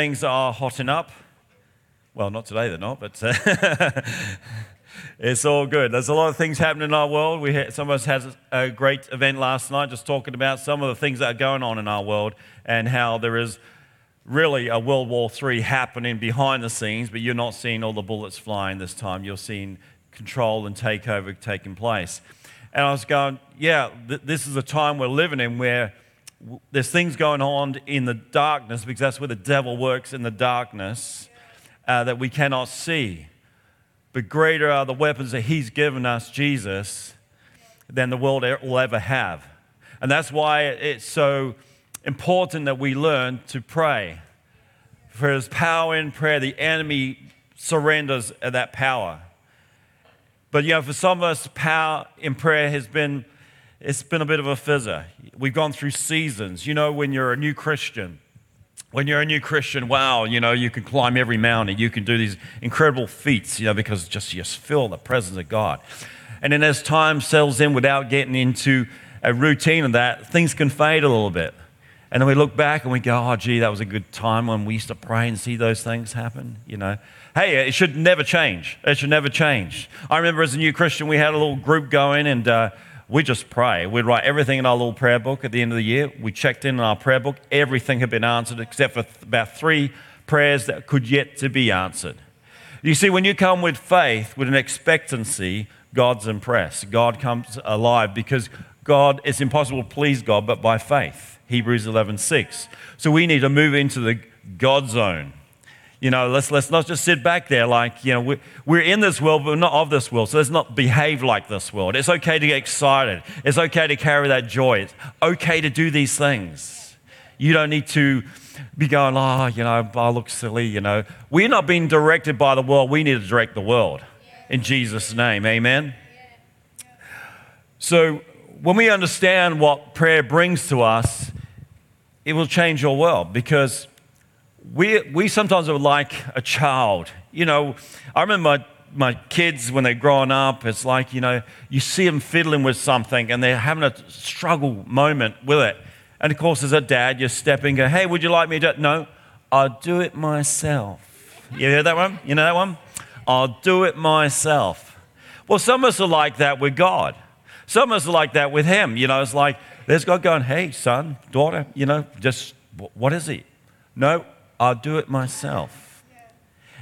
Things are hotting up. Well, not today, they're not, but uh, it's all good. There's a lot of things happening in our world. We had, some of us had a great event last night just talking about some of the things that are going on in our world and how there is really a World War III happening behind the scenes, but you're not seeing all the bullets flying this time. You're seeing control and takeover taking place. And I was going, yeah, th- this is a time we're living in where there's things going on in the darkness because that's where the devil works in the darkness uh, that we cannot see. But greater are the weapons that he's given us, Jesus, than the world will ever have. And that's why it's so important that we learn to pray. For his power in prayer, the enemy surrenders that power. But you know, for some of us, power in prayer has been it's been a bit of a fizzer. We've gone through seasons. You know, when you're a new Christian, when you're a new Christian, wow, you know, you can climb every mountain, you can do these incredible feats, you know, because just you just feel the presence of God. And then as time settles in without getting into a routine of that, things can fade a little bit. And then we look back and we go, oh, gee, that was a good time when we used to pray and see those things happen, you know. Hey, it should never change. It should never change. I remember as a new Christian, we had a little group going and, uh, we just pray. We'd write everything in our little prayer book at the end of the year. We checked in, in our prayer book. Everything had been answered except for about three prayers that could yet to be answered. You see, when you come with faith, with an expectancy, God's impressed. God comes alive because God, it's impossible to please God but by faith. Hebrews 11, 6. So we need to move into the God zone. You know, let's, let's not just sit back there like, you know, we're, we're in this world, but we're not of this world. So let's not behave like this world. It's okay to get excited. It's okay to carry that joy. It's okay to do these things. You don't need to be going, oh, you know, I look silly, you know. We're not being directed by the world. We need to direct the world in Jesus' name. Amen. So when we understand what prayer brings to us, it will change your world because we, we sometimes are like a child. You know, I remember my, my kids when they're growing up, it's like, you know, you see them fiddling with something and they're having a struggle moment with it. And of course, as a dad, you're stepping, go, hey, would you like me to? No, I'll do it myself. You hear that one? You know that one? I'll do it myself. Well, some of us are like that with God. Some of us are like that with Him. You know, it's like, there's God going, hey, son, daughter, you know, just what is He? No, I'll do it myself.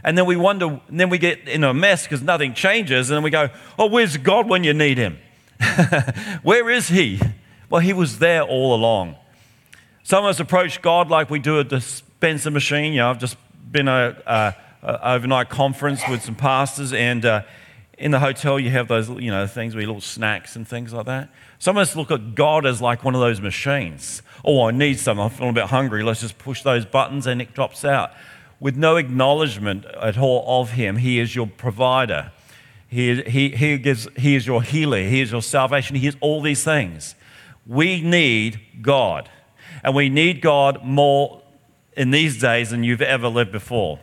And then we wonder, and then we get in a mess because nothing changes, and then we go, Oh, where's God when you need him? Where is he? Well, he was there all along. Some of us approach God like we do a dispenser machine. You know, I've just been a, a, a overnight conference with some pastors, and uh, in the hotel you have those, you know, things where little snacks and things like that. Some of us look at God as like one of those machines. Oh, I need some. I'm feeling a bit hungry. Let's just push those buttons and it drops out. With no acknowledgement at all of Him, He is your provider. He, he, he, gives, he is your healer. He is your salvation. He is all these things. We need God. And we need God more in these days than you've ever lived before.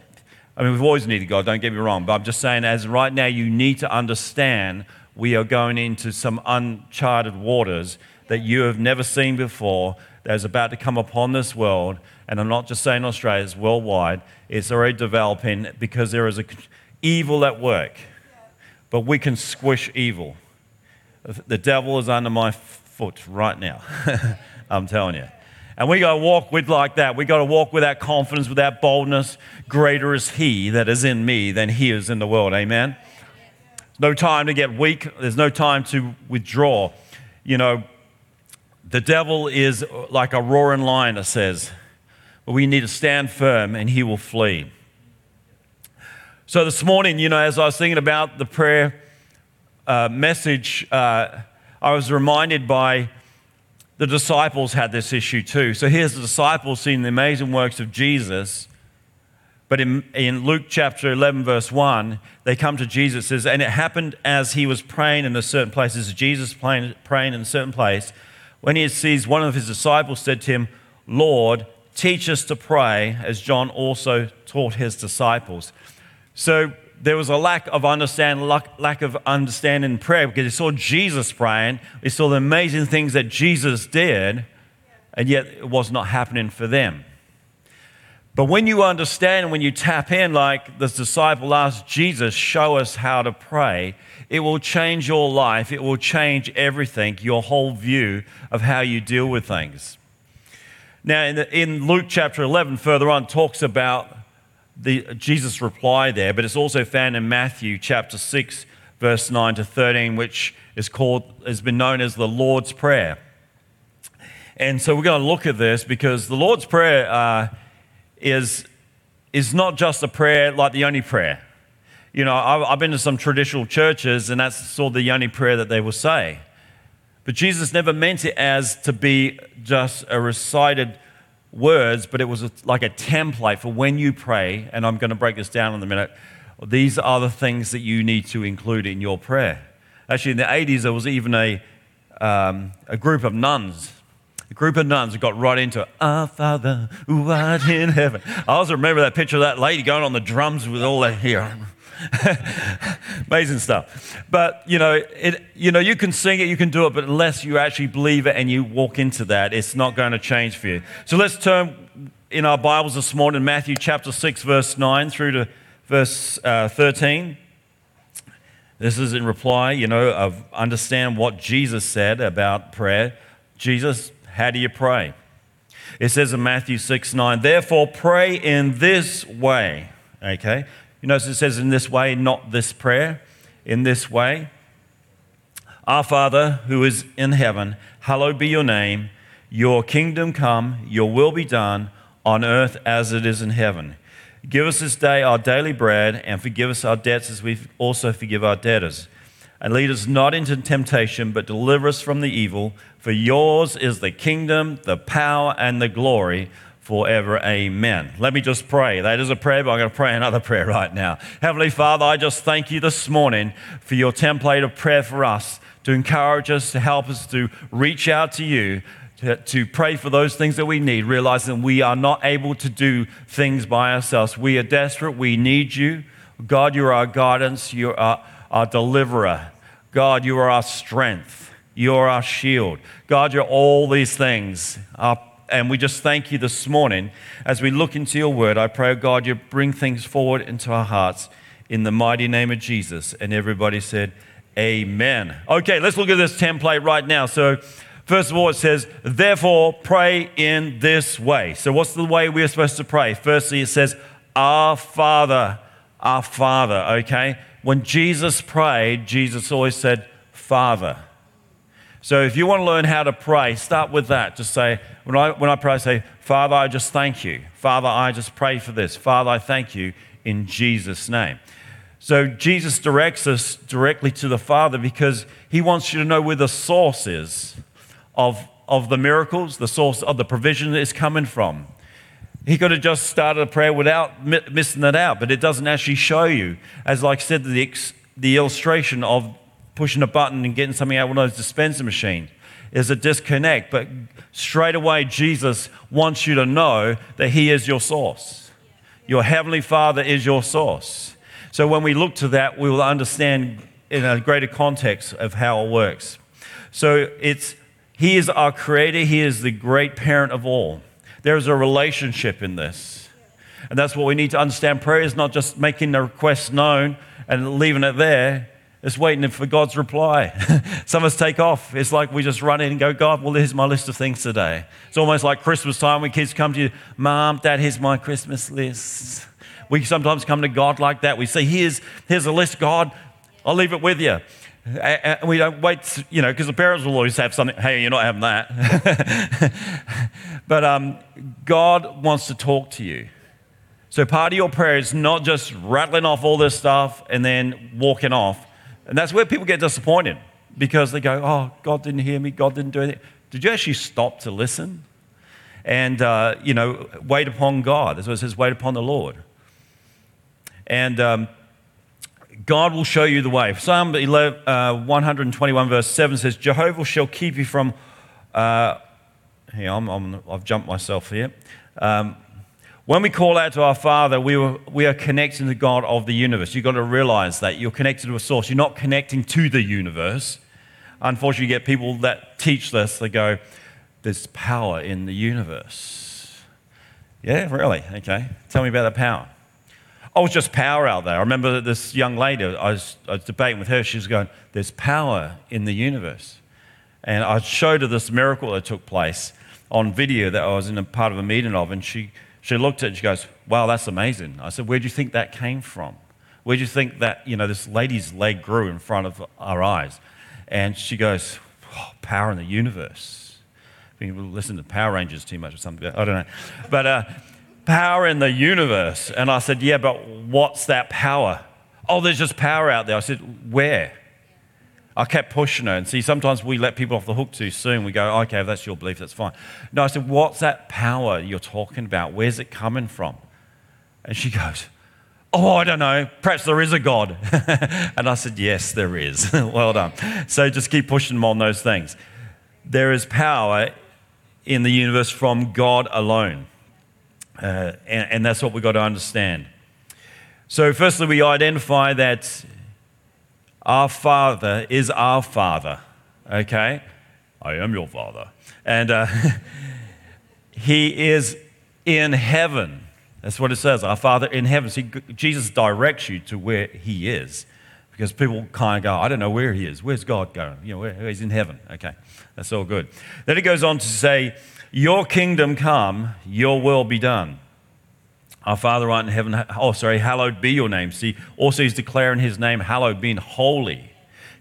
I mean, we've always needed God, don't get me wrong, but I'm just saying, as right now, you need to understand we are going into some uncharted waters that you have never seen before that is about to come upon this world. And I'm not just saying Australia, it's worldwide. It's already developing because there is a evil at work. But we can squish evil. The devil is under my foot right now. I'm telling you. And we got to walk with like that. We got to walk with that confidence, with that boldness. Greater is He that is in me than He is in the world. Amen. No time to get weak. There's no time to withdraw. You know, the devil is like a roaring lion, it says. We need to stand firm and he will flee. So this morning, you know, as I was thinking about the prayer uh, message, uh, I was reminded by the disciples had this issue too. So here's the disciples seeing the amazing works of Jesus but in, in Luke chapter 11, verse 1, they come to Jesus, says, and it happened as he was praying in a certain place, Jesus praying, praying in a certain place, when he sees one of his disciples said to him, Lord, teach us to pray, as John also taught his disciples. So there was a lack of understanding, lack of understanding in prayer because he saw Jesus praying, he saw the amazing things that Jesus did, and yet it was not happening for them. But when you understand, when you tap in, like this disciple asked Jesus, show us how to pray, it will change your life. It will change everything, your whole view of how you deal with things. Now, in, the, in Luke chapter 11, further on, talks about the, Jesus' reply there, but it's also found in Matthew chapter 6, verse 9 to 13, which is called, has been known as the Lord's Prayer. And so we're going to look at this because the Lord's Prayer. Uh, is, is not just a prayer like the only prayer. You know, I've, been to some traditional churches, and that's sort of the only prayer that they will say. But Jesus never meant it as to be just a recited words, but it was like a template for when you pray. And I'm going to break this down in a minute. These are the things that you need to include in your prayer. Actually, in the 80s, there was even a, um, a group of nuns a group of nuns got right into it. Our Father who art in heaven. I also remember that picture of that lady going on the drums with all that hair. Amazing stuff. But you know, it, you know, you can sing it, you can do it, but unless you actually believe it and you walk into that, it's not going to change for you. So let's turn in our Bibles this morning, Matthew chapter 6, verse 9 through to verse uh, 13. This is in reply, you know, of understand what Jesus said about prayer. Jesus how do you pray? It says in Matthew 6 9, therefore pray in this way. Okay? You notice it says in this way, not this prayer, in this way. Our Father who is in heaven, hallowed be your name. Your kingdom come, your will be done on earth as it is in heaven. Give us this day our daily bread and forgive us our debts as we also forgive our debtors and lead us not into temptation, but deliver us from the evil. For yours is the kingdom, the power, and the glory forever. Amen. Let me just pray. That is a prayer, but I'm going to pray another prayer right now. Heavenly Father, I just thank you this morning for your template of prayer for us to encourage us, to help us to reach out to you. To, pray for those things that we need, realizing we are not able to do things by ourselves. We are desperate. We need you. God, you're our guidance. You're our, our deliverer. God, you are our strength. You are our shield. God, you're all these things. and we just thank you this morning as we look into your word. I pray, oh God, you bring things forward into our hearts in the mighty name of Jesus. And everybody said, Amen. Okay, let's look at this template right now. So, first of all, it says, Therefore, pray in this way. So, what's the way we're supposed to pray? Firstly, it says, Our Father, our Father, okay? when Jesus prayed, Jesus always said, Father. So if you want to learn how to pray, start with that. Just say, when I, when I pray, I say, Father, I just thank you. Father, I just pray for this. Father, I thank you in Jesus' name. So Jesus directs us directly to the Father because he wants you to know where the source is of, of the miracles, the source of the provision is coming from. He could have just started a prayer without missing that out, but it doesn't actually show you. As like I said, the, the illustration of pushing a button and getting something out of one of those dispenser machines is a disconnect. But straight away, Jesus wants you to know that He is your source. Your Heavenly Father is your source. So when we look to that, we will understand in a greater context of how it works. So it's He is our Creator, He is the great parent of all. There's a relationship in this. And that's what we need to understand. Prayer is not just making the request known and leaving it there. It's waiting for God's reply. Some of us take off. It's like we just run in and go, God, well, here's my list of things today. It's almost like Christmas time when kids come to you, Mom, Dad, here's my Christmas list. We sometimes come to God like that. We say, here's, here's a list, God, I'll leave it with you. And we don't wait, you know, because the parents will always have something, hey, you're not having that. but um, God wants to talk to you. So part of your prayer is not just rattling off all this stuff and then walking off. And that's where people get disappointed because they go, oh, God didn't hear me, God didn't do anything. Did you actually stop to listen? And, uh, you know, wait upon God. That's what it says, wait upon the Lord. And um, God will show you the way. Psalm 11, uh, 121, verse 7 says, Jehovah shall keep you from. Uh, here, I'm, I'm, I've jumped myself here. Um, when we call out to our Father, we, were, we are connecting to God of the universe. You've got to realize that. You're connected to a source. You're not connecting to the universe. Unfortunately, you get people that teach this. They go, There's power in the universe. Yeah, really? Okay. Tell me about the power. Oh, it's just power out there. I remember this young lady, I was, I was debating with her. She was going, There's power in the universe. And I showed her this miracle that took place on video that I was in a part of a meeting of. And she, she looked at it and she goes, Wow, that's amazing. I said, Where do you think that came from? Where do you think that, you know, this lady's leg grew in front of our eyes? And she goes, oh, Power in the universe. People listen to Power Rangers too much or something. I don't know. But uh, power in the universe. And I said, Yeah, but what's that power? Oh, there's just power out there. I said, Where? I kept pushing her. And see, sometimes we let people off the hook too soon. We go, okay, if that's your belief, that's fine. No, I said, what's that power you're talking about? Where's it coming from? And she goes, oh, I don't know. Perhaps there is a God. and I said, yes, there is. well done. So just keep pushing them on those things. There is power in the universe from God alone. Uh, and, and that's what we've got to understand. So, firstly, we identify that our Father is our Father, okay? I am your Father. And uh, He is in heaven. That's what it says, our Father in heaven. See, Jesus directs you to where He is because people kind of go, I don't know where He is. Where's God going? You know, He's in heaven. Okay, that's all good. Then it goes on to say, Your kingdom come, your will be done. Our Father art in heaven, oh, sorry, hallowed be your name. See, also he's declaring his name, hallowed, being holy.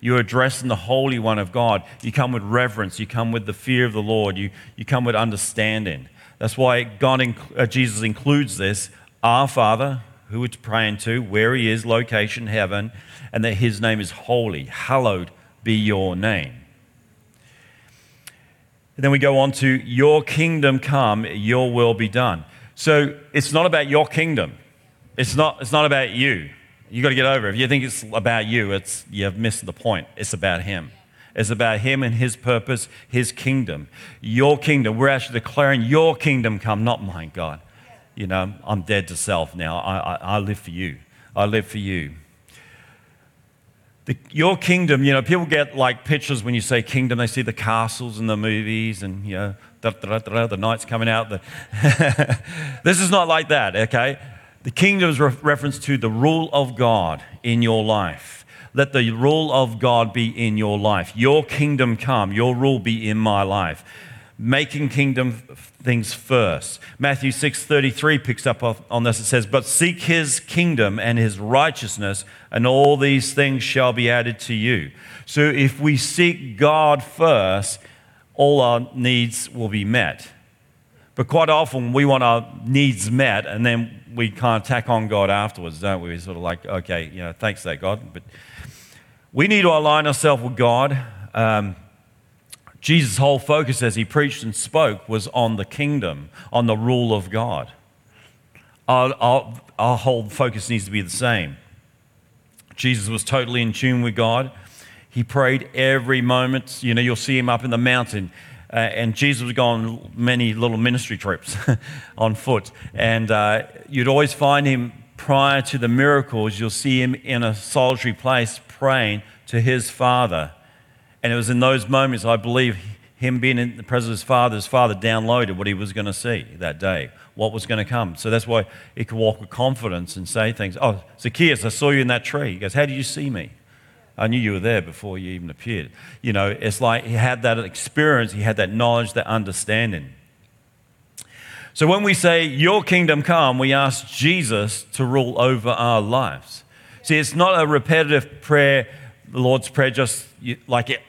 You're addressing the Holy One of God. You come with reverence. You come with the fear of the Lord. You, you come with understanding. That's why God, uh, Jesus includes this. Our Father, who we're praying to, where he is, location, heaven, and that his name is holy. Hallowed be your name. And then we go on to, Your kingdom come, your will be done. So it's not about your kingdom. It's not, it's not about you. You got to get over it. If you think it's about you, it's, you've missed the point. It's about Him. It's about Him and His purpose, His kingdom. Your kingdom. We're actually declaring your kingdom come, not mine, God. You know, I'm dead to self now. I, I, I live for you. I live for you. The, your kingdom, you know, people get like pictures when you say kingdom, they see the castles in the movies and, you know, the knights coming out. This is not like that, okay? The kingdom is re- reference to the rule of God in your life. Let the rule of God be in your life. Your kingdom come, your rule be in my life making kingdom things first. Matthew 6:33 picks up on this it says, "But seek his kingdom and his righteousness, and all these things shall be added to you." So if we seek God first, all our needs will be met. But quite often we want our needs met and then we kind of tack on God afterwards, don't we? We're sort of like, okay, you know, thanks that God. But we need to align ourselves with God. Um, Jesus' whole focus as he preached and spoke was on the kingdom, on the rule of God. Our, our, our, whole focus needs to be the same. Jesus was totally in tune with God. He prayed every moment. You know, you'll see him up in the mountain. Uh, and Jesus was going many little ministry trips on foot. And uh, you'd always find him prior to the miracles, you'll see him in a solitary place praying to his Father and it was in those moments, I believe, him being in the presence of his father, his father downloaded what he was going to see that day, what was going to come. So that's why he could walk with confidence and say things. Oh, Zacchaeus, I saw you in that tree. He goes, How did you see me? I knew you were there before you even appeared. You know, it's like he had that experience, he had that knowledge, that understanding. So when we say, Your kingdom come, we ask Jesus to rule over our lives. See, it's not a repetitive prayer, the Lord's Prayer, just like it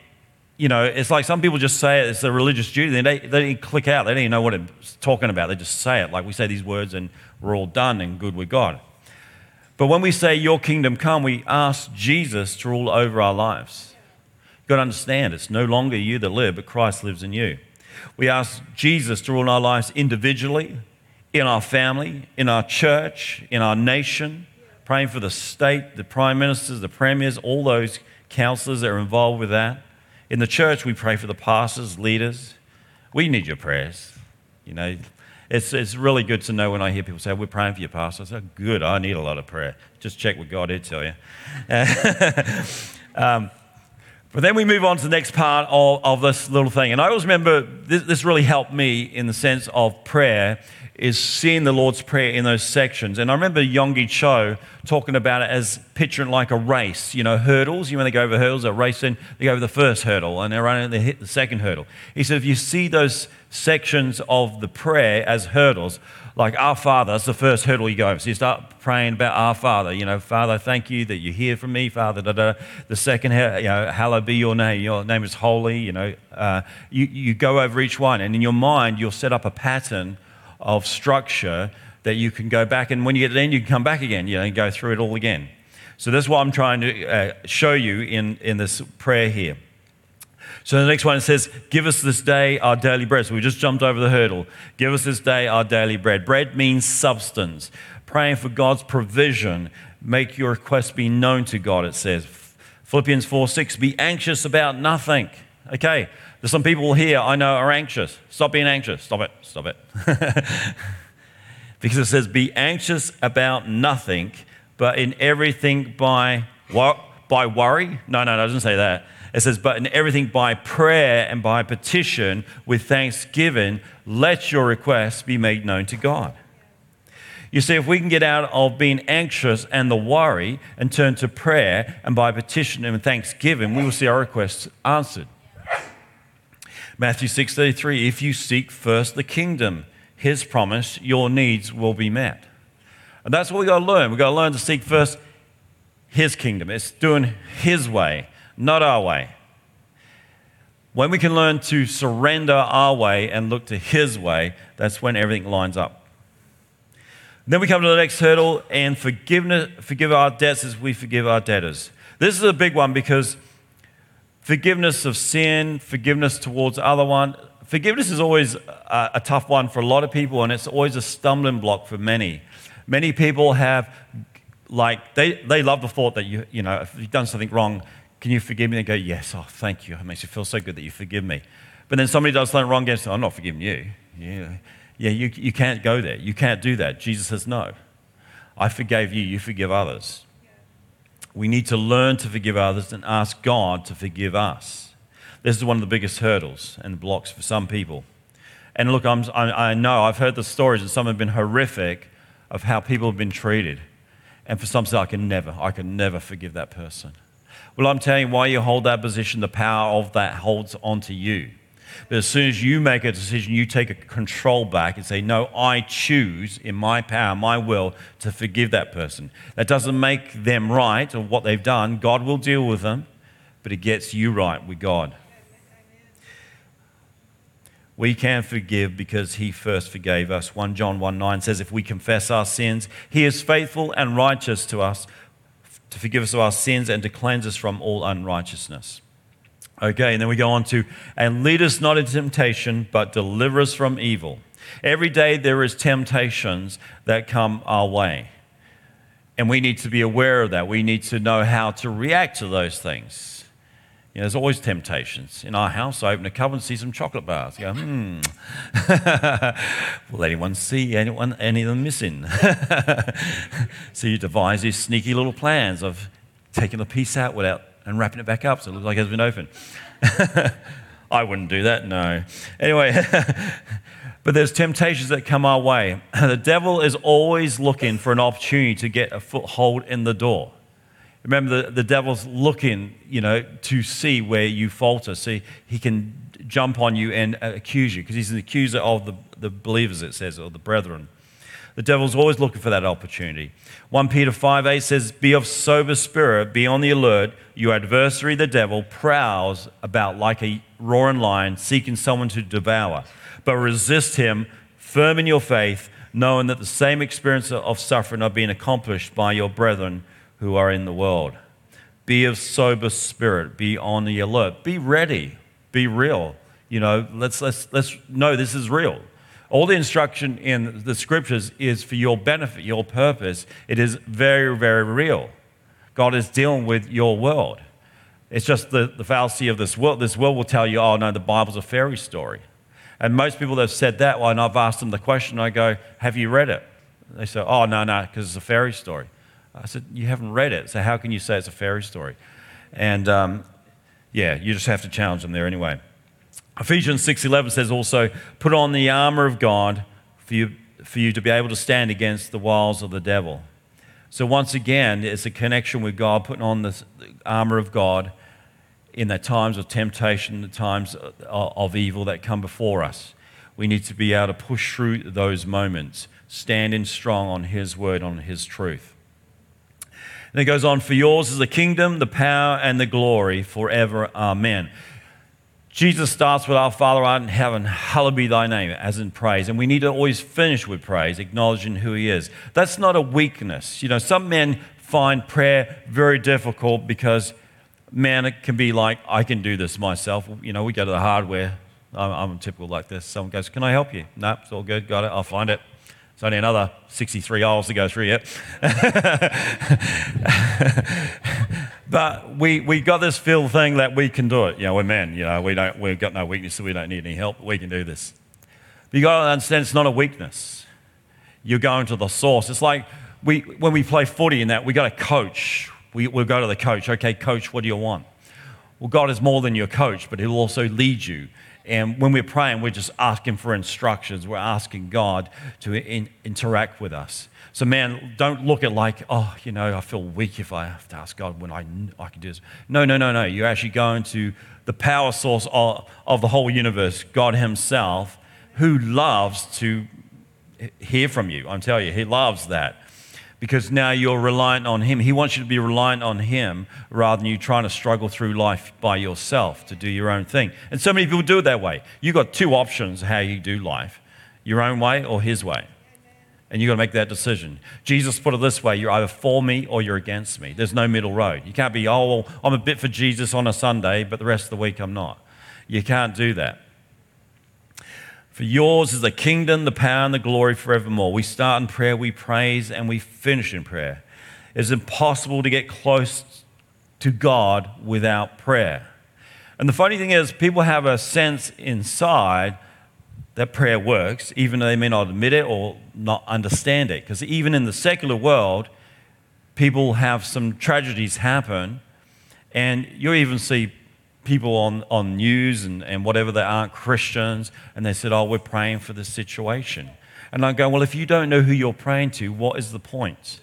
you know, it's like some people just say it, it's a religious duty. They, they don't click out. They don't even know what it's talking about. They just say it. Like we say these words and we're all done and good with God. But when we say, Your kingdom come, we ask Jesus to rule over our lives. You've got to understand, it's no longer you that live, but Christ lives in you. We ask Jesus to rule our lives individually, in our family, in our church, in our nation, praying for the state, the prime ministers, the premiers, all those councilors that are involved with that. In the church, we pray for the pastors, leaders. We need your prayers. You know, it's, it's really good to know when I hear people say, We're praying for your pastor. I say, Good, I need a lot of prayer. Just check with God, he'll tell you. um, but then we move on to the next part of, of this little thing. And I always remember this, this really helped me in the sense of prayer is seeing the Lord's Prayer in those sections. And I remember Yonggi Cho talking about it as picturing like a race, you know, hurdles. You know, when they go over hurdles, they're racing, they go over the first hurdle and they're running, they hit the second hurdle. He said, if you see those sections of the prayer as hurdles, like Our Father, that's the first hurdle you go over. So you start praying about Our Father. You know, Father, thank you that you hear from me, Father. Da, da. The second, you know, hallowed be your name. Your name is holy. You know, uh, you, you go over each one, and in your mind, you'll set up a pattern of structure that you can go back, and when you get to the end, you can come back again, you know, and go through it all again. So that's what I'm trying to uh, show you in, in this prayer here. So the next one says, Give us this day our daily bread. So we just jumped over the hurdle. Give us this day our daily bread. Bread means substance. Praying for God's provision. Make your request be known to God, it says. Philippians 4 6, be anxious about nothing. Okay, there's some people here I know are anxious. Stop being anxious. Stop it. Stop it. because it says, be anxious about nothing, but in everything by what? By worry? No, no, no, it doesn't say that. It says, But in everything by prayer and by petition with thanksgiving, let your requests be made known to God. You see, if we can get out of being anxious and the worry and turn to prayer and by petition and thanksgiving, we will see our requests answered. Matthew 6:33 If you seek first the kingdom, his promise, your needs will be met. And that's what we got to learn. We got to learn to seek first his kingdom. It's doing his way not our way. When we can learn to surrender our way and look to His way, that's when everything lines up. Then we come to the next hurdle and forgiveness, forgive our debts as we forgive our debtors. This is a big one because forgiveness of sin, forgiveness towards other one, forgiveness is always a, a tough one for a lot of people and it's always a stumbling block for many. Many people have like they, they love the thought that you you know if you've done something wrong can you forgive me? And go, Yes, oh, thank you. It makes you feel so good that you forgive me. But then somebody does something wrong against you. I'm not forgiving you. Yeah, yeah you, you can't go there. You can't do that. Jesus says, No. I forgave you, you forgive others. We need to learn to forgive others and ask God to forgive us. This is one of the biggest hurdles and blocks for some people. And look, I'm, I, I know I've heard the stories, and some have been horrific of how people have been treated. And for some, say, I can never, I can never forgive that person. Well, I'm telling you, why you hold that position, the power of that holds onto you. But as soon as you make a decision, you take a control back and say, No, I choose in my power, my will, to forgive that person. That doesn't make them right or what they've done. God will deal with them, but it gets you right with God. We can forgive because he first forgave us. 1 John 1 9 says, If we confess our sins, he is faithful and righteous to us to forgive us of our sins and to cleanse us from all unrighteousness. Okay, and then we go on to, and lead us not into temptation, but deliver us from evil. Every day there is temptations that come our way. And we need to be aware of that. We need to know how to react to those things. You know, there's always temptations. In our house, I open a cupboard and see some chocolate bars. I go, hmm. Will anyone see anyone, any of them missing? so you devise these sneaky little plans of taking a piece out without and wrapping it back up so it looks like it has been opened. I wouldn't do that, no. Anyway, but there's temptations that come our way. The devil is always looking for an opportunity to get a foothold in the door. Remember, the, the devil's looking, you know, to see where you falter. See, he can jump on you and accuse you because he's an accuser of the, the believers, it says, or the brethren. The devil's always looking for that opportunity. 1 Peter 5 8 says, Be of sober spirit, be on the alert. Your adversary, the devil, prowls about like a roaring lion, seeking someone to devour. But resist him, firm in your faith, knowing that the same experience of suffering are being accomplished by your brethren who are in the world. Be of sober spirit, be on the alert, be ready, be real. You know, let's, let's, let's know this is real. All the instruction in the scriptures is for your benefit, your purpose. It is very, very real. God is dealing with your world. It's just the, the fallacy of this world. This world will tell you, oh, no, the Bible's a fairy story. And most people that have said that, when I've asked them the question, I go, have you read it? They say, oh, no, no, because it's a fairy story. I said, You haven't read it, so how can you say it's a fairy story? And um, yeah, you just have to challenge them there anyway. Ephesians 6:11 says also, "Put on the armor of God, for you, for you to be able to stand against the wiles of the devil. So, once again, it's a connection with God, putting on the armor of God in the times of temptation, the times of evil that come before us. We need to be able to push through those moments, standing strong on His word, on His truth. And it goes on, For yours is the kingdom, the power, and the glory forever. Amen. Jesus starts with our Father art in heaven, hallowed be thy name, as in praise. And we need to always finish with praise, acknowledging who he is. That's not a weakness. You know, some men find prayer very difficult because, man, it can be like, I can do this myself. You know, we go to the hardware. I'm, I'm typical like this. Someone goes, Can I help you? No, nope, it's all good. Got it. I'll find it. It's only another 63 aisles to go through yet. but we, we got this feel thing that we can do it. You know, we're men, you know, we don't, we've got no weakness, so we don't need any help. We can do this. But you got to understand it's not a weakness. You're going to the source. It's like we, when we play footy in that, we got a coach. We, we'll go to the coach. Okay, coach, what do you want? Well, God is more than your coach, but He'll also lead you. And when we're praying, we're just asking for instructions. We're asking God to in, interact with us. So, man, don't look at like, oh, you know, I feel weak if I have to ask God when I, I can do this. No, no, no, no. You're actually going to the power source of, of the whole universe, God Himself, who loves to hear from you. I'm telling you, He loves that because now you're reliant on Him. He wants you to be reliant on Him rather than you trying to struggle through life by yourself to do your own thing. And so many people do it that way. You've got two options how you do life your own way or His way. And you've got to make that decision. Jesus put it this way you're either for me or you're against me. There's no middle road. You can't be, oh, well, I'm a bit for Jesus on a Sunday, but the rest of the week I'm not. You can't do that. For yours is the kingdom, the power, and the glory forevermore. We start in prayer, we praise, and we finish in prayer. It's impossible to get close to God without prayer. And the funny thing is, people have a sense inside that prayer works, even though they may not admit it or not understand it. Because even in the secular world, people have some tragedies happen, and you even see people on, on news and, and whatever that aren't Christians, and they said, Oh, we're praying for this situation. And I go, Well, if you don't know who you're praying to, what is the point?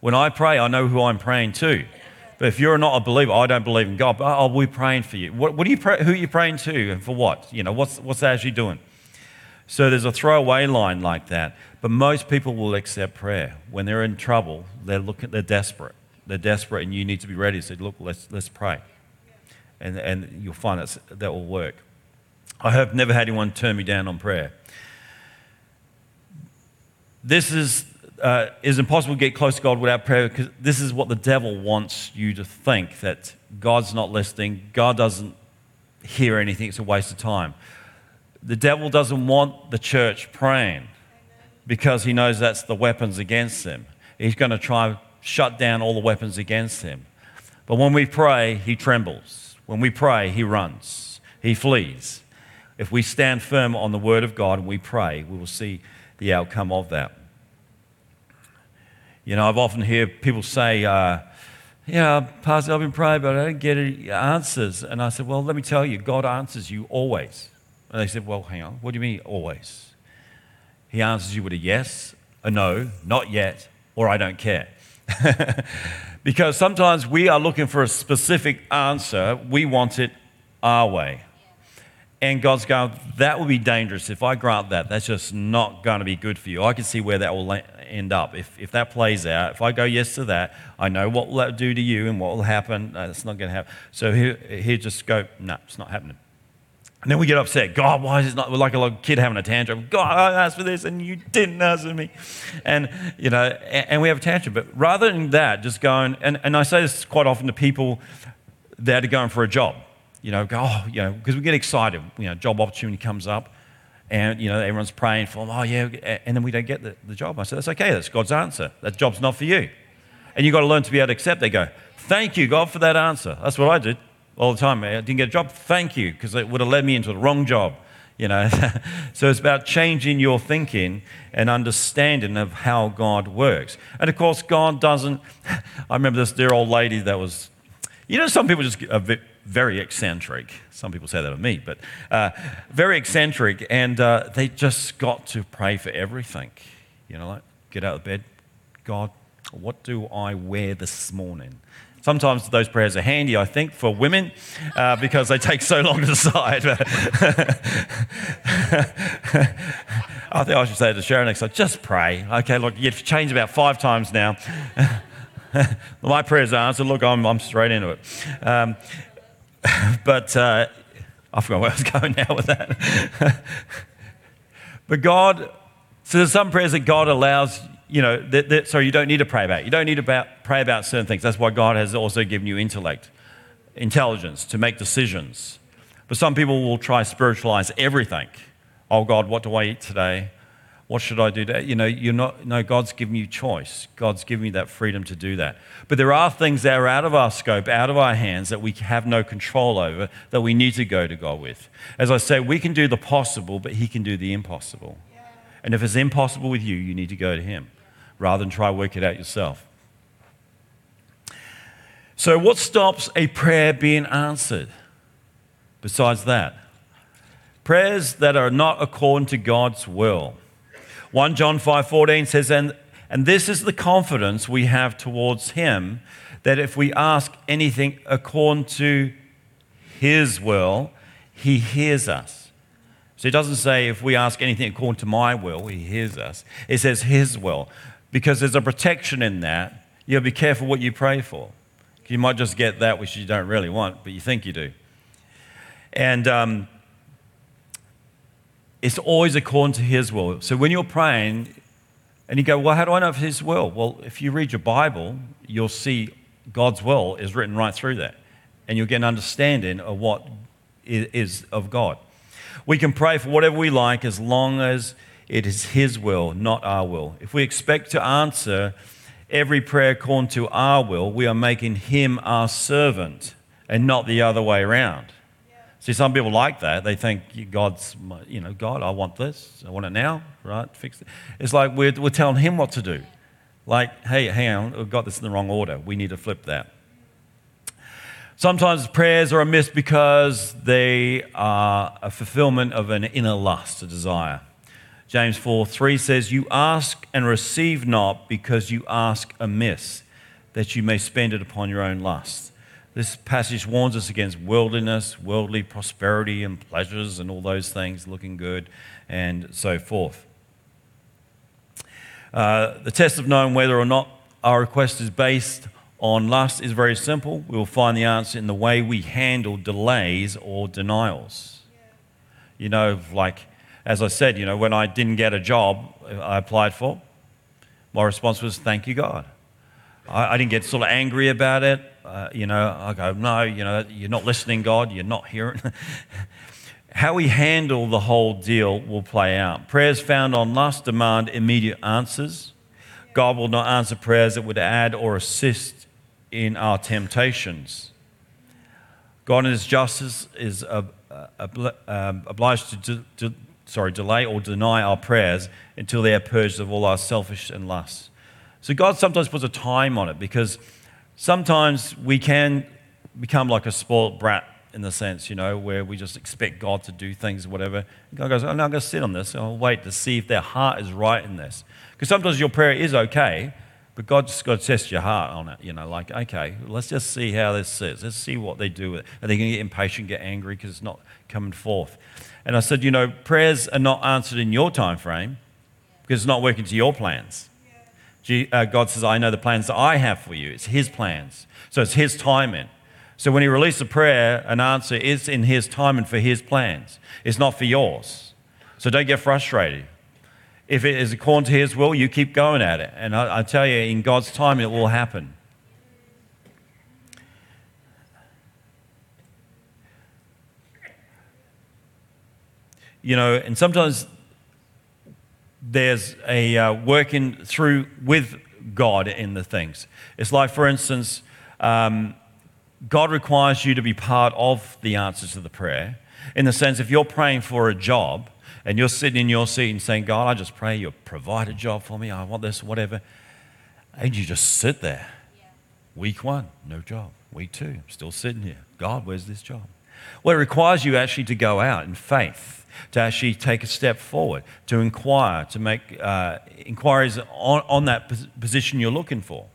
When I pray, I know who I'm praying to. But if you're not a believer, I don't believe in God, but oh, we're praying for you. What, what are you pray, who are you praying to and for what? You know, what's, what's that actually doing? So there's a throwaway line like that. But most people will accept prayer. When they're in trouble, they're, looking, they're desperate. They're desperate, and you need to be ready to say, Look, let's, let's pray and, and you'll find that that will work. I have never had anyone turn me down on prayer. This is, uh, is impossible to get close to God without prayer because this is what the devil wants you to think that God's not listening, God doesn't hear anything, it's a waste of time. The devil doesn't want the church praying because he knows that's the weapons against him. He's going to try and shut down all the weapons against him. But when we pray, he trembles. When we pray, he runs, he flees. If we stand firm on the word of God and we pray, we will see the outcome of that. You know, I've often heard people say, uh, yeah, Pastor, I've been praying, but I don't get any answers. And I said, Well, let me tell you, God answers you always. And they said, Well, hang on, what do you mean always? He answers you with a yes, a no, not yet, or I don't care. because sometimes we are looking for a specific answer, we want it our way. And God's going, that would be dangerous. If I grant that, that's just not going to be good for you. I can see where that will end up. If, if that plays out, if I go yes to that, I know what will that do to you and what will happen. It's not going to happen. So he, he just go, no, it's not happening. And then we get upset. God, why is it not like a little kid having a tantrum? God, I asked for this and you didn't answer me. And, you know, and, and we have a tantrum. But rather than that, just going, and, and I say this quite often to people that are going for a job. You know, go, oh, you know, because we get excited. You know, job opportunity comes up and, you know, everyone's praying for them. Oh, yeah. And then we don't get the, the job. I said, that's okay. That's God's answer. That job's not for you. And you've got to learn to be able to accept. They go, thank you, God, for that answer. That's what I did all the time. I didn't get a job. Thank you, because it would have led me into the wrong job. You know, so it's about changing your thinking and understanding of how God works. And of course, God doesn't. I remember this dear old lady that was, you know, some people just are very eccentric. Some people say that of me, but uh, very eccentric, and uh, they just got to pray for everything. You know, like get out of bed, God, what do I wear this morning? Sometimes those prayers are handy, I think, for women uh, because they take so long to decide. I think I should say to Sharon next time, just pray. Okay, look, you've changed about five times now. My prayers are answered. Look, I'm, I'm straight into it. Um, but uh, I forgot where I was going now with that. but God, so there's some prayers that God allows you know, that, that, so you don't need to pray about. You don't need to about, pray about certain things. That's why God has also given you intellect, intelligence to make decisions. But some people will try spiritualize everything. Oh God, what do I eat today? What should I do? Today? You know, you're not. No, God's given you choice. God's given you that freedom to do that. But there are things that are out of our scope, out of our hands, that we have no control over, that we need to go to God with. As I say, we can do the possible, but He can do the impossible. And if it's impossible with you, you need to go to Him rather than try to work it out yourself. So, what stops a prayer being answered besides that? Prayers that are not according to God's will. 1 John 5:14 says and and this is the confidence we have towards him that if we ask anything according to his will, he hears us. So it doesn't say if we ask anything according to my will, he hears us. It says his will because there's a protection in that. You gotta be careful what you pray for. You might just get that which you don't really want, but you think you do. And um, it's always according to His will. So when you're praying and you go, Well, how do I know if His will? Well, if you read your Bible, you'll see God's will is written right through that. And you'll get an understanding of what is of God. We can pray for whatever we like as long as it is His will, not our will. If we expect to answer every prayer according to our will, we are making Him our servant and not the other way around. See, some people like that. They think God's, you know, God, I want this. I want it now, right? Fix it. It's like we're, we're telling Him what to do. Like, hey, hang on, we've got this in the wrong order. We need to flip that. Sometimes prayers are amiss because they are a fulfillment of an inner lust, a desire. James 4 3 says, You ask and receive not because you ask amiss, that you may spend it upon your own lust. This passage warns us against worldliness, worldly prosperity and pleasures and all those things, looking good and so forth. Uh, the test of knowing whether or not our request is based on lust is very simple. We will find the answer in the way we handle delays or denials. You know, like as I said, you know, when I didn't get a job I applied for, my response was, thank you, God. I, I didn't get sort of angry about it. Uh, you know, I go, no, you know, you're not listening, God, you're not hearing. How we handle the whole deal will play out. Prayers found on lust demand immediate answers. God will not answer prayers that would add or assist in our temptations. God in His justice is uh, uh, um, obliged to, to, sorry, delay or deny our prayers until they are purged of all our selfish and lusts. So God sometimes puts a time on it because sometimes we can become like a spoiled brat in the sense, you know, where we just expect God to do things, or whatever. God goes, oh, no, I'm going to sit on this. I'll wait to see if their heart is right in this. Because sometimes your prayer is okay, but God just got to test your heart on it. You know, like, okay, let's just see how this sits. Let's see what they do with it. Are they going to get impatient, get angry because it's not coming forth? And I said, you know, prayers are not answered in your time frame because it's not working to your plans. Uh, God says, I know the plans that I have for you. It's His plans. So it's His timing. So when He releases a prayer, an answer is in His time and for His plans. It's not for yours. So don't get frustrated. If it is according to His will, you keep going at it. And I, I tell you, in God's time, it will happen. you know, and sometimes there's a uh, working through with God in the things. It's like, for instance, um, God requires you to be part of the answers to the prayer. In the sense, if you're praying for a job and you're sitting in your seat and saying, God, I just pray you provide a job for me, I want this, whatever, and you just sit there. Week one, no job. Week two, I'm still sitting here. God, where's this job? Well, it requires you actually to go out in faith, to actually take a step forward, to inquire, to make uh, inquiries on, on that position you're looking for.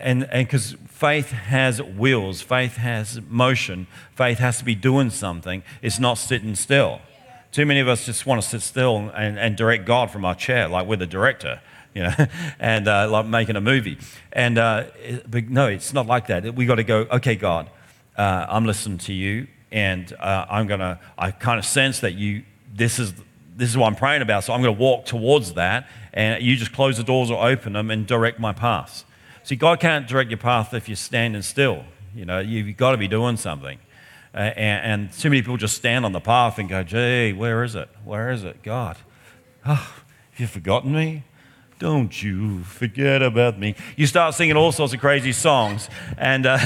And because faith has wheels, faith has motion, faith has to be doing something, it's not sitting still. Too many of us just want to sit still and, and direct God from our chair, like we're the director, you know, and uh, like making a movie. And uh, but no, it's not like that. We got to go. Okay, God, uh, I'm listening to you, and uh, I'm gonna. I kind of sense that you. This is this is what I'm praying about. So I'm going to walk towards that, and you just close the doors or open them and direct my path. See, God can't direct your path if you're standing still. You know, you've got to be doing something. And, and, too many people just stand on the path and go, gee, where is it? Where is it? God, oh, have you forgotten me? Don't you forget about me. You start singing all sorts of crazy songs, and, uh,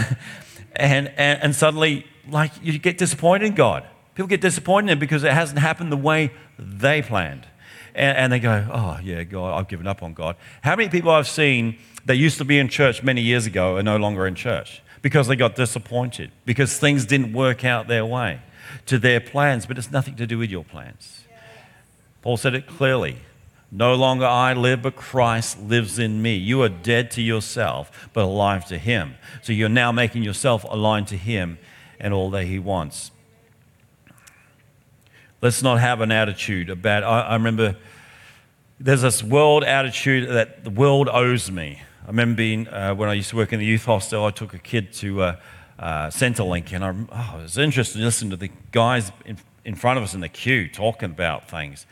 and, and, and suddenly, like, you get disappointed in God. People get disappointed in because it hasn't happened the way they planned. And, and they go, oh, yeah, God, I've given up on God. How many people I've seen that used to be in church many years ago are no longer in church? Because they got disappointed, because things didn't work out their way to their plans, but it's nothing to do with your plans. Paul said it clearly. No longer I live, but Christ lives in me. You are dead to yourself, but alive to Him. So you're now making yourself aligned to Him and all that He wants. Let's not have an attitude about, I, I remember there's this world attitude that the world owes me. I remember being, uh, when I used to work in the youth hostel, I took a kid to uh, uh, Centrelink, and I, oh, it was interesting to listen to the guys in, in front of us in the queue talking about things,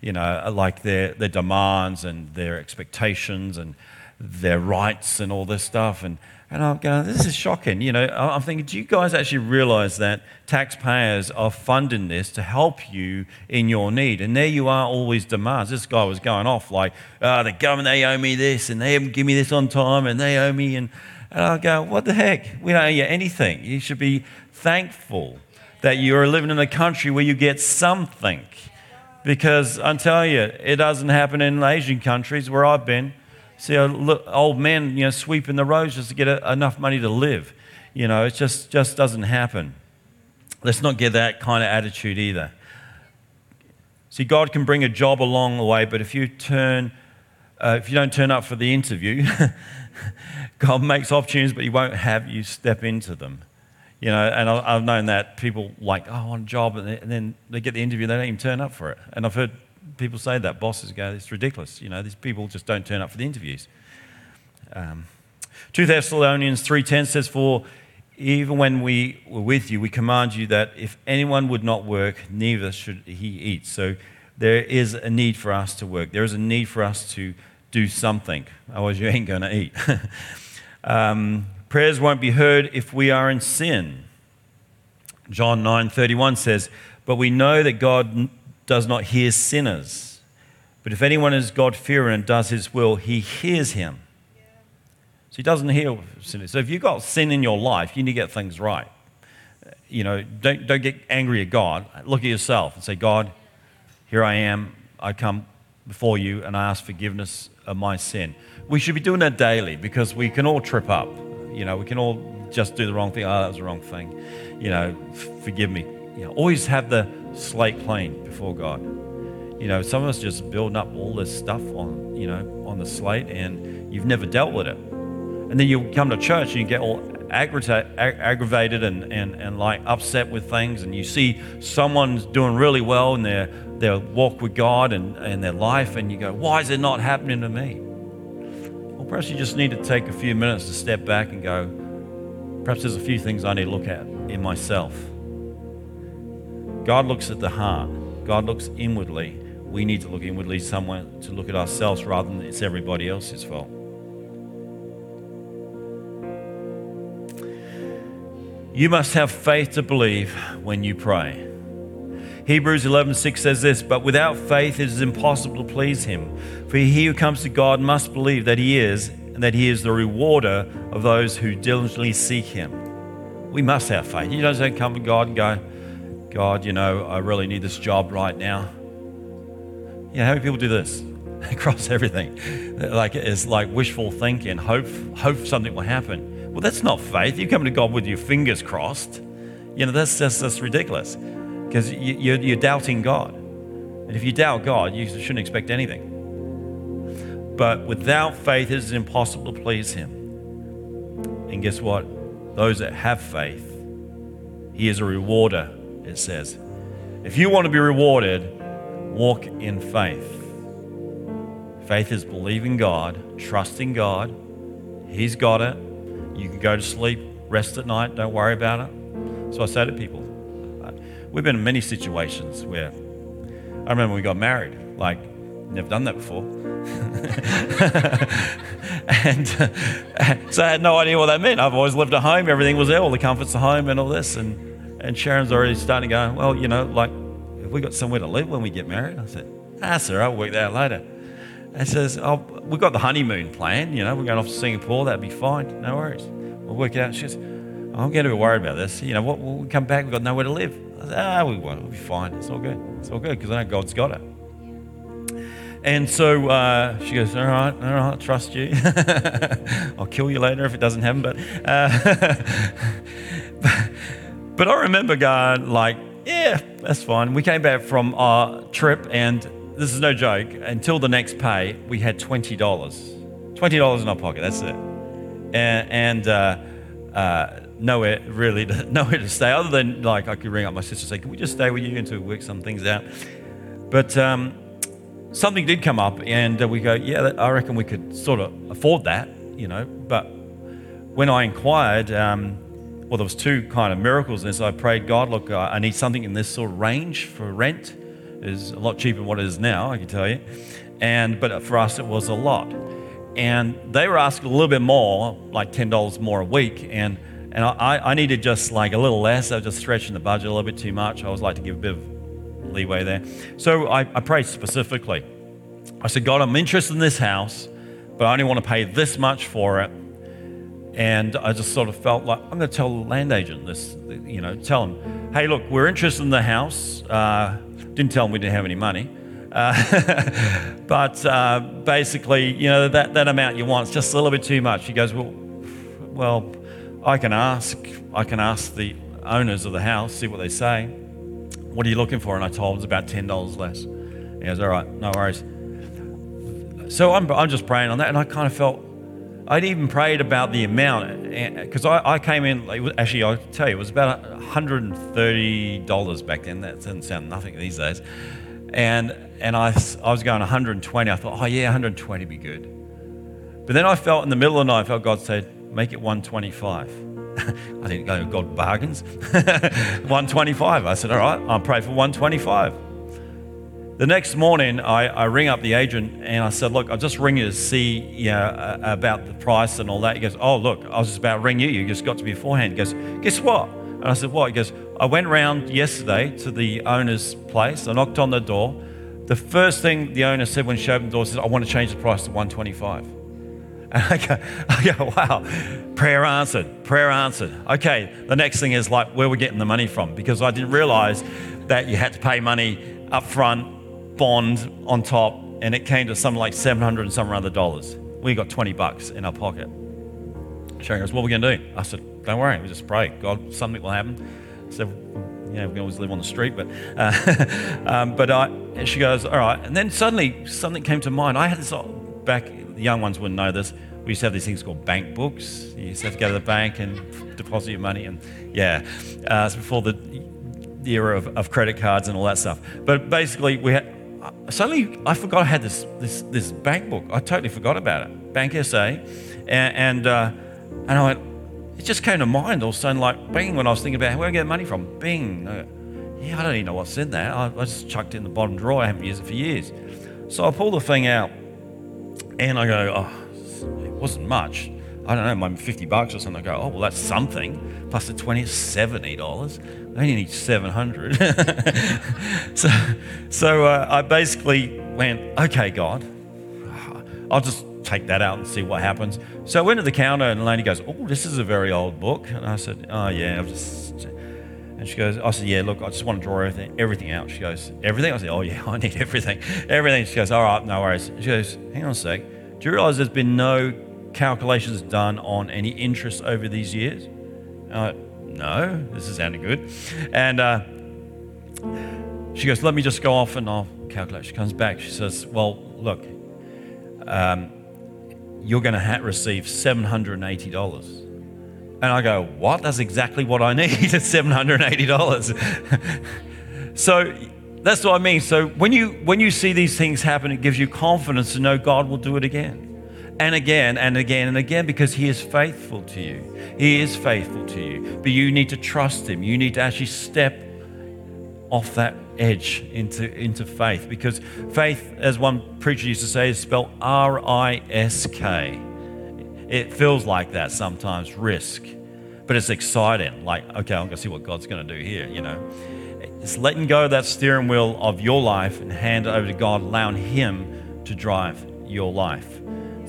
you know, like their, their demands and their expectations and their rights and all this stuff. And and I'm going, this is shocking. You know, I'm thinking, do you guys actually realize that taxpayers are funding this to help you in your need? And there you are, always demands. This guy was going off like, oh, the government, they owe me this, and they haven't given me this on time, and they owe me. And, and I go, what the heck? We don't owe you anything. You should be thankful that you're living in a country where you get something. Because I'm telling you, it doesn't happen in Asian countries where I've been see old man, you know, sweeping the roads just to get a, enough money to live. You know, it just, just doesn't happen. Let's not get that kind of attitude either. See, God can bring a job along the way, but if you turn, uh, if you don't turn up for the interview, God makes opportunities, but He won't have you step into them. You know, and I've known that people like, oh, I want a job, and then they get the interview, they don't even turn up for it. And I've heard people say that. Bosses go, it's ridiculous. You know, these people just don't turn up for the interviews. Um, 2 Thessalonians 3.10 says, For even when we were with you, we command you that if anyone would not work, neither should he eat. So there is a need for us to work. There is a need for us to do something. Otherwise, you ain't going to eat. um, prayers won't be heard if we are in sin. John 9:31 says, "But we know that God does not hear sinners. But if anyone is God fearing and does his will, he hears him. So he doesn't hear sinners. So if you've got sin in your life, you need to get things right. You know, don't, don't get angry at God. Look at yourself and say, God, here I am. I come before you and I ask forgiveness of my sin. We should be doing that daily because we can all trip up. You know, we can all just do the wrong thing. Oh, that was the wrong thing. You know, forgive me. You know, always have the slate clean before God. You know, some of us just building up all this stuff on, you know, on the slate and you've never dealt with it. And then you come to church and you get all aggravated and, and, and like upset with things and you see someone's doing really well in their, their walk with God and, and their life and you go, why is it not happening to me? Well, perhaps you just need to take a few minutes to step back and go, perhaps there's a few things I need to look at in myself. God looks at the heart, God looks inwardly. We need to look inwardly somewhere to look at ourselves rather than it's everybody else's fault. You must have faith to believe when you pray. Hebrews 11:6 says this, but without faith it is impossible to please him. For he who comes to God must believe that he is and that he is the rewarder of those who diligently seek him. We must have faith. You don't come to God and go, God, you know, I really need this job right now. Yeah, how many people do this? Across everything. Like it's like wishful thinking, hope, hope something will happen. Well, that's not faith. You come to God with your fingers crossed. You know, that's just that's ridiculous because you, you're, you're doubting God. And if you doubt God, you shouldn't expect anything. But without faith, it is impossible to please Him. And guess what? Those that have faith, He is a rewarder, it says. If you want to be rewarded, walk in faith. Faith is believing God, trusting God. He's got it. You can go to sleep, rest at night, don't worry about it. So I say to people, we've been in many situations where I remember we got married, like, never done that before. and uh, so I had no idea what that meant. I've always lived at home, everything was there, all the comforts of home and all this. And, and Sharon's already starting to go, well, you know, like, have we got somewhere to live when we get married? I said, ah, sir, I'll work that out later. And says, oh, we've got the honeymoon plan, you know, we're going off to Singapore, that'd be fine, no worries. We'll work it out. She says, I'm getting a bit worried about this. You know, what, we'll come back, we've got nowhere to live. I said, ah, we won't, we'll be fine, it's all good. It's all good, because I know God's got it. And so uh, she goes, All right, all right, I'll trust you. I'll kill you later if it doesn't happen. But, uh, but, but I remember going, like, yeah, that's fine. We came back from our trip, and this is no joke, until the next pay, we had $20. $20 in our pocket, that's it. And, and uh, uh, nowhere really, to, nowhere to stay, other than like I could ring up my sister and say, Can we just stay with you until we work some things out? But um, something did come up, and uh, we go, Yeah, I reckon we could sort of afford that, you know. But when I inquired, um, well, there was two kind of miracles. And so I prayed, God, look, uh, I need something in this sort of range for rent. It's a lot cheaper than what it is now, I can tell you. And but for us, it was a lot. And they were asking a little bit more, like ten dollars more a week. And and I, I needed just like a little less. I was just stretching the budget a little bit too much. I always like to give a bit of leeway there. So I, I prayed specifically. I said, God, I'm interested in this house, but I only want to pay this much for it and I just sort of felt like I'm going to tell the land agent this, you know, tell him, hey, look, we're interested in the house. Uh, didn't tell him we didn't have any money. Uh, but uh, basically, you know, that, that amount you want is just a little bit too much. He goes, well, well, I can ask. I can ask the owners of the house, see what they say. What are you looking for? And I told him it's about $10 less. He goes, all right, no worries. So I'm, I'm just praying on that, and I kind of felt I'd even prayed about the amount because I, I, came in, actually, I'll tell you, it was about $130 back then. That doesn't sound nothing these days. And, and I, I was going 120. I thought, oh, yeah, 120 would be good. But then I felt in the middle of the night, I felt God said, make it 125. I didn't go, oh, God bargains. 125. I said, all right, I'll pray for 125. The next morning, I, I ring up the agent and I said, Look, I'll just ring you to see you know, about the price and all that. He goes, Oh, look, I was just about to ring you. You just got to me beforehand. He goes, Guess what? And I said, What? He goes, I went round yesterday to the owner's place. I knocked on the door. The first thing the owner said when she opened the door says, I want to change the price to 125 And I go, I go, wow, prayer answered, prayer answered. Okay, the next thing is like where we're getting the money from because I didn't realize that you had to pay money up front bond on top, and it came to something like 700 and some other dollars. We got 20 bucks in our pocket. Sharon goes, What are we going to do? I said, Don't worry, we just pray. God, something will happen. I said, Yeah, we can always live on the street, but, uh, um, but I, she goes, All right. And then suddenly something came to mind. I had this back, the young ones wouldn't know this. We used to have these things called bank books. You used to have to go to the bank and deposit your money. And yeah, uh, it's before the, the era of, of credit cards and all that stuff. But basically, we had, suddenly I forgot I had this, this, this bank book. I totally forgot about it. Bank SA. And, and, uh, and I went, it just came to mind all of a sudden, like, bing, when I was thinking about where I get money from. Bing. I go, yeah, I don't even know what's in there. I, I just chucked it in the bottom drawer. I haven't used it for years. So I pull the thing out and I go, oh, it wasn't much. I don't know, maybe 50 bucks or something. I go, oh, well, that's something. Plus the 20 is $70. I only need 700. so so uh, I basically went, okay, God, I'll just take that out and see what happens. So I went to the counter and lady goes, oh, this is a very old book. And I said, oh, yeah, I've just. And she goes, I said, yeah, look, I just want to draw everything, everything out. She goes, everything? I said, oh, yeah, I need everything. Everything. She goes, all right, no worries. She goes, hang on a sec. Do you realize there's been no calculations done on any interest over these years? Uh, no, this is sounding good. And uh, she goes, let me just go off and I'll calculate. She comes back. She says, well, look, um, you're going to ha- receive $780. And I go, what? That's exactly what I need. It's $780. so that's what I mean. So when you when you see these things happen, it gives you confidence to know God will do it again. And again and again and again because he is faithful to you. He is faithful to you. But you need to trust him. You need to actually step off that edge into, into faith because faith, as one preacher used to say, is spelled R I S K. It feels like that sometimes, risk, but it's exciting. Like, okay, I'm going to see what God's going to do here, you know. It's letting go of that steering wheel of your life and hand it over to God, allowing Him to drive your life.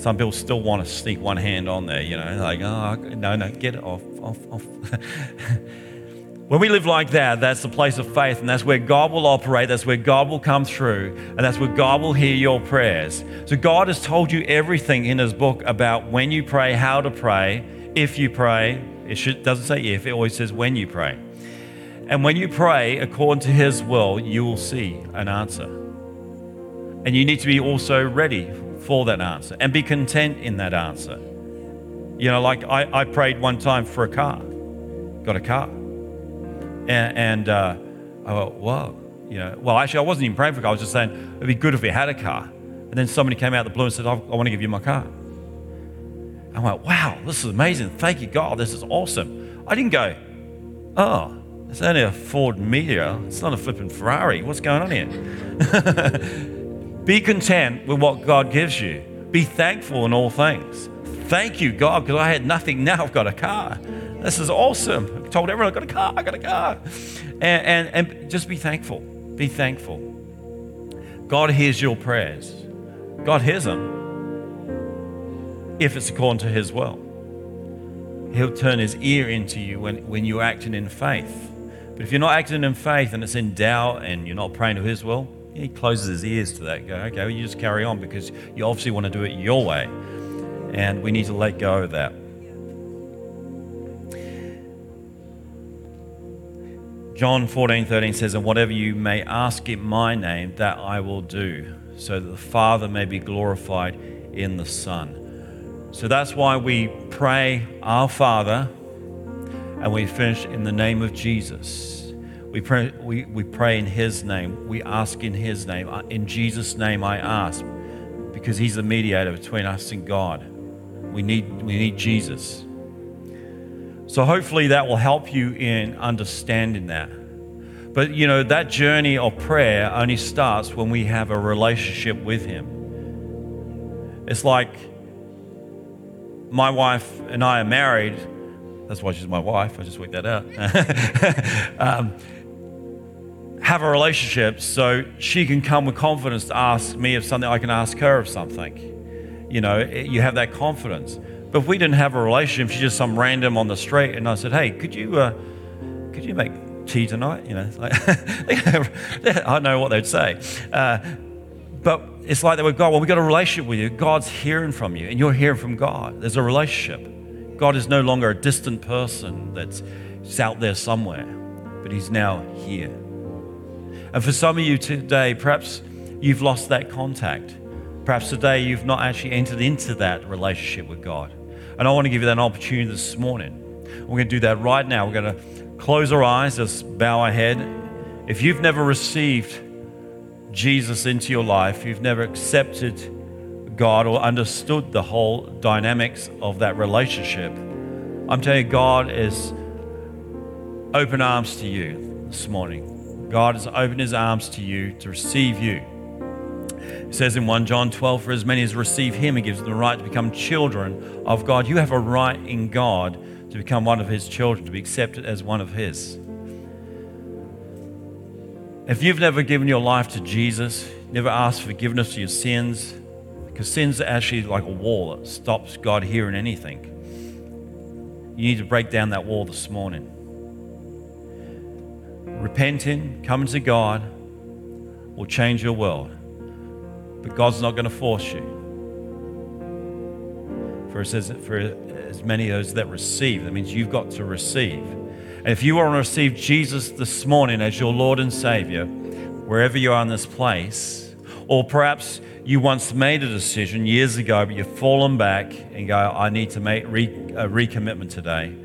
Some people still want to sneak one hand on there, you know, like, oh, no, no, get it off, off, off. when we live like that, that's the place of faith, and that's where God will operate, that's where God will come through, and that's where God will hear your prayers. So, God has told you everything in His book about when you pray, how to pray, if you pray. It should, doesn't say if, it always says when you pray. And when you pray according to His will, you will see an answer. And you need to be also ready for that answer and be content in that answer. You know, like I, I prayed one time for a car, got a car. And, and uh, I went, whoa. You know, well, actually, I wasn't even praying for a car. I was just saying it'd be good if we had a car. And then somebody came out of the blue and said, I, I want to give you my car. I went, wow, this is amazing. Thank you, God. This is awesome. I didn't go, oh, it's only a Ford Meteor. It's not a flipping Ferrari. What's going on here? Be content with what God gives you. Be thankful in all things. Thank you, God, because I had nothing. Now I've got a car. This is awesome. I told everyone I've got a car. I got a car. And, and, and just be thankful. Be thankful. God hears your prayers. God hears them if it's according to His will. He'll turn His ear into you when, when you're acting in faith. But if you're not acting in faith and it's in doubt and you're not praying to His will, he closes his ears to that. Go, okay, well, you just carry on because you obviously want to do it your way. And we need to let go of that. John 14, 13 says, And whatever you may ask in my name, that I will do, so that the Father may be glorified in the Son. So that's why we pray, Our Father, and we finish in the name of Jesus. We pray, we, we pray in His name. We ask in His name. In Jesus' name, I ask, because He's the mediator between us and God. We need, we need Jesus. So hopefully that will help you in understanding that. But you know, that journey of prayer only starts when we have a relationship with Him. It's like my wife and I are married. That's why she's my wife. I just worked that out. um, have a relationship so she can come with confidence to ask me of something, I can ask her of something. You know, you have that confidence. But if we didn't have a relationship, she's just some random on the street, and I said, "Hey, could you, uh, could you make tea tonight?" You know, like I know what they'd say. Uh, but it's like that with God. Well, we got a relationship with you. God's hearing from you, and you're hearing from God. There's a relationship. God is no longer a distant person that's out there somewhere, but He's now here. And for some of you today, perhaps you've lost that contact. Perhaps today you've not actually entered into that relationship with God. And I want to give you that opportunity this morning. We're going to do that right now. We're going to close our eyes, just bow our head. If you've never received Jesus into your life, you've never accepted God or understood the whole dynamics of that relationship, I'm telling you, God is open arms to you this morning. God has opened his arms to you to receive you. It says in 1 John 12, For as many as receive him, he gives them the right to become children of God. You have a right in God to become one of his children, to be accepted as one of his. If you've never given your life to Jesus, never asked forgiveness for your sins, because sin's are actually like a wall that stops God hearing anything. You need to break down that wall this morning repenting, coming to God will change your world. But God's not going to force you. For it says, for as many of those that receive. That means you've got to receive. And if you want to receive Jesus this morning as your Lord and Savior, wherever you are in this place, or perhaps you once made a decision years ago, but you've fallen back and go, I need to make re- a recommitment today.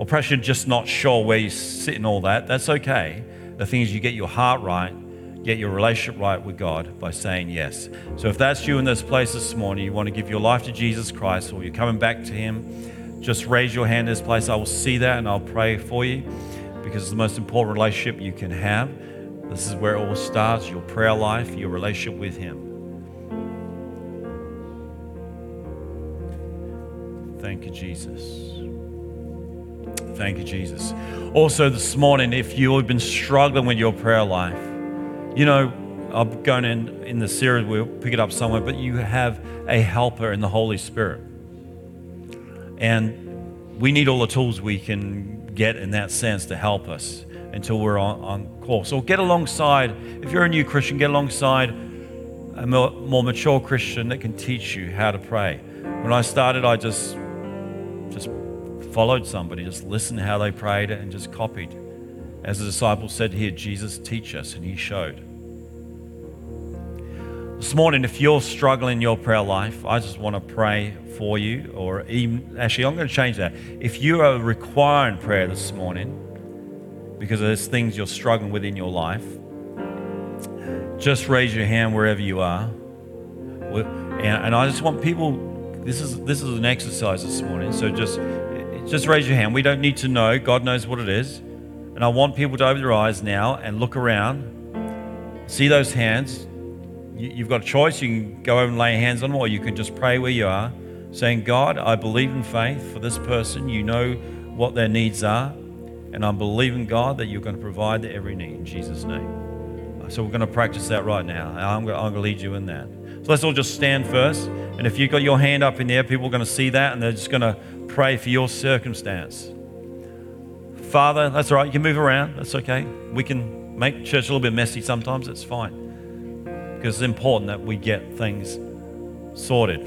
Or perhaps you're just not sure where you sit in all that. That's okay. The thing is, you get your heart right, get your relationship right with God by saying yes. So if that's you in this place this morning, you want to give your life to Jesus Christ, or you're coming back to Him, just raise your hand in this place. I will see that and I'll pray for you because it's the most important relationship you can have. This is where it all starts your prayer life, your relationship with Him. Thank you, Jesus. Thank you, Jesus. Also, this morning, if you've been struggling with your prayer life, you know, I'm going in in the series, we'll pick it up somewhere, but you have a helper in the Holy Spirit. And we need all the tools we can get in that sense to help us until we're on, on course. Or get alongside, if you're a new Christian, get alongside a more, more mature Christian that can teach you how to pray. When I started, I just just followed somebody, just listened how they prayed and just copied. As the disciples said here, Jesus, teach us, and he showed. This morning, if you're struggling in your prayer life, I just want to pray for you, or even, actually, I'm going to change that. If you are requiring prayer this morning, because there's things you're struggling with in your life, just raise your hand wherever you are. And I just want people this is this is an exercise this morning. So just just raise your hand. We don't need to know. God knows what it is. And I want people to open their eyes now and look around. See those hands. You, have got a choice. You can go over and lay your hands on them, or you can just pray where you are, saying, God, I believe in faith for this person. You know what their needs are. And I'm believing, God, that you're going to provide their every need in Jesus' name. So we're going to practice that right now. I'm going, I'm going to lead you in that. So let's all just stand first. And if you've got your hand up in the air, people are going to see that and they're just going to pray for your circumstance. Father, that's all right. You can move around. That's okay. We can make church a little bit messy sometimes. It's fine. Because it's important that we get things sorted.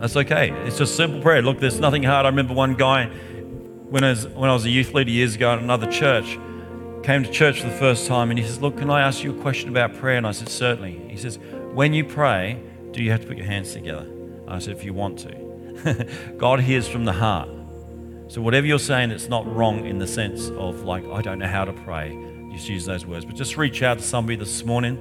That's okay. It's just simple prayer. Look, there's nothing hard. I remember one guy when I was, when I was a youth leader years ago at another church came to church for the first time and he says, Look, can I ask you a question about prayer? And I said, Certainly. He says, When you pray, do you have to put your hands together? I said, If you want to. God hears from the heart. So whatever you're saying, it's not wrong in the sense of like, I don't know how to pray. Just use those words. But just reach out to somebody this morning.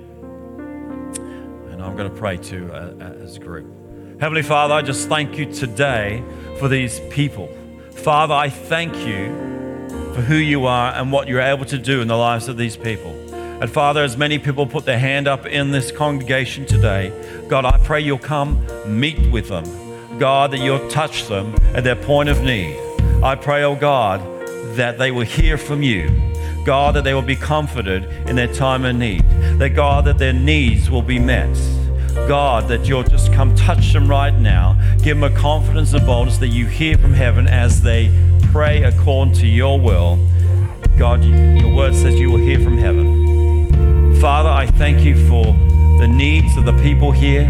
And I'm going to pray too uh, uh, as a group. Heavenly Father, I just thank you today for these people. Father, I thank you for who you are and what you're able to do in the lives of these people. And Father, as many people put their hand up in this congregation today, God, I pray you'll come meet with them. God, that you'll touch them at their point of need. I pray, oh God, that they will hear from you. God, that they will be comforted in their time of need. That God, that their needs will be met. God, that you'll just come touch them right now. Give them a confidence and boldness that you hear from heaven as they pray according to your will. God, your word says you will hear from heaven. Father, I thank you for the needs of the people here.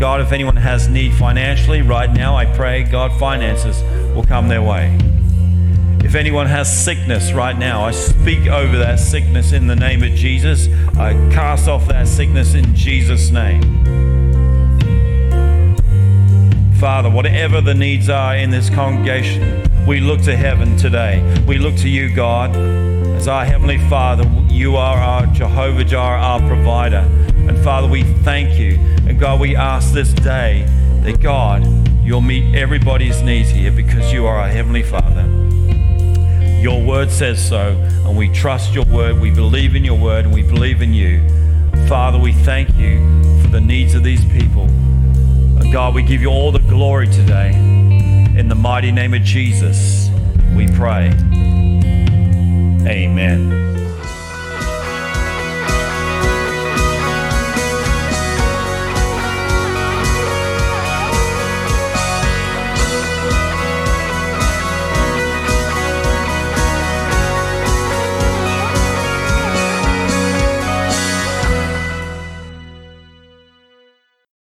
God, if anyone has need financially right now, I pray, God, finances will come their way. If anyone has sickness right now, I speak over that sickness in the name of Jesus. I cast off that sickness in Jesus' name. Father, whatever the needs are in this congregation, we look to heaven today. We look to you, God, as our Heavenly Father. You are our Jehovah Jireh, our provider. And Father, we thank you. And God, we ask this day that God, you'll meet everybody's needs here because you are our Heavenly Father. Your word says so, and we trust your word. We believe in your word, and we believe in you. Father, we thank you for the needs of these people. And God, we give you all the glory today. In the mighty name of Jesus, we pray. Amen.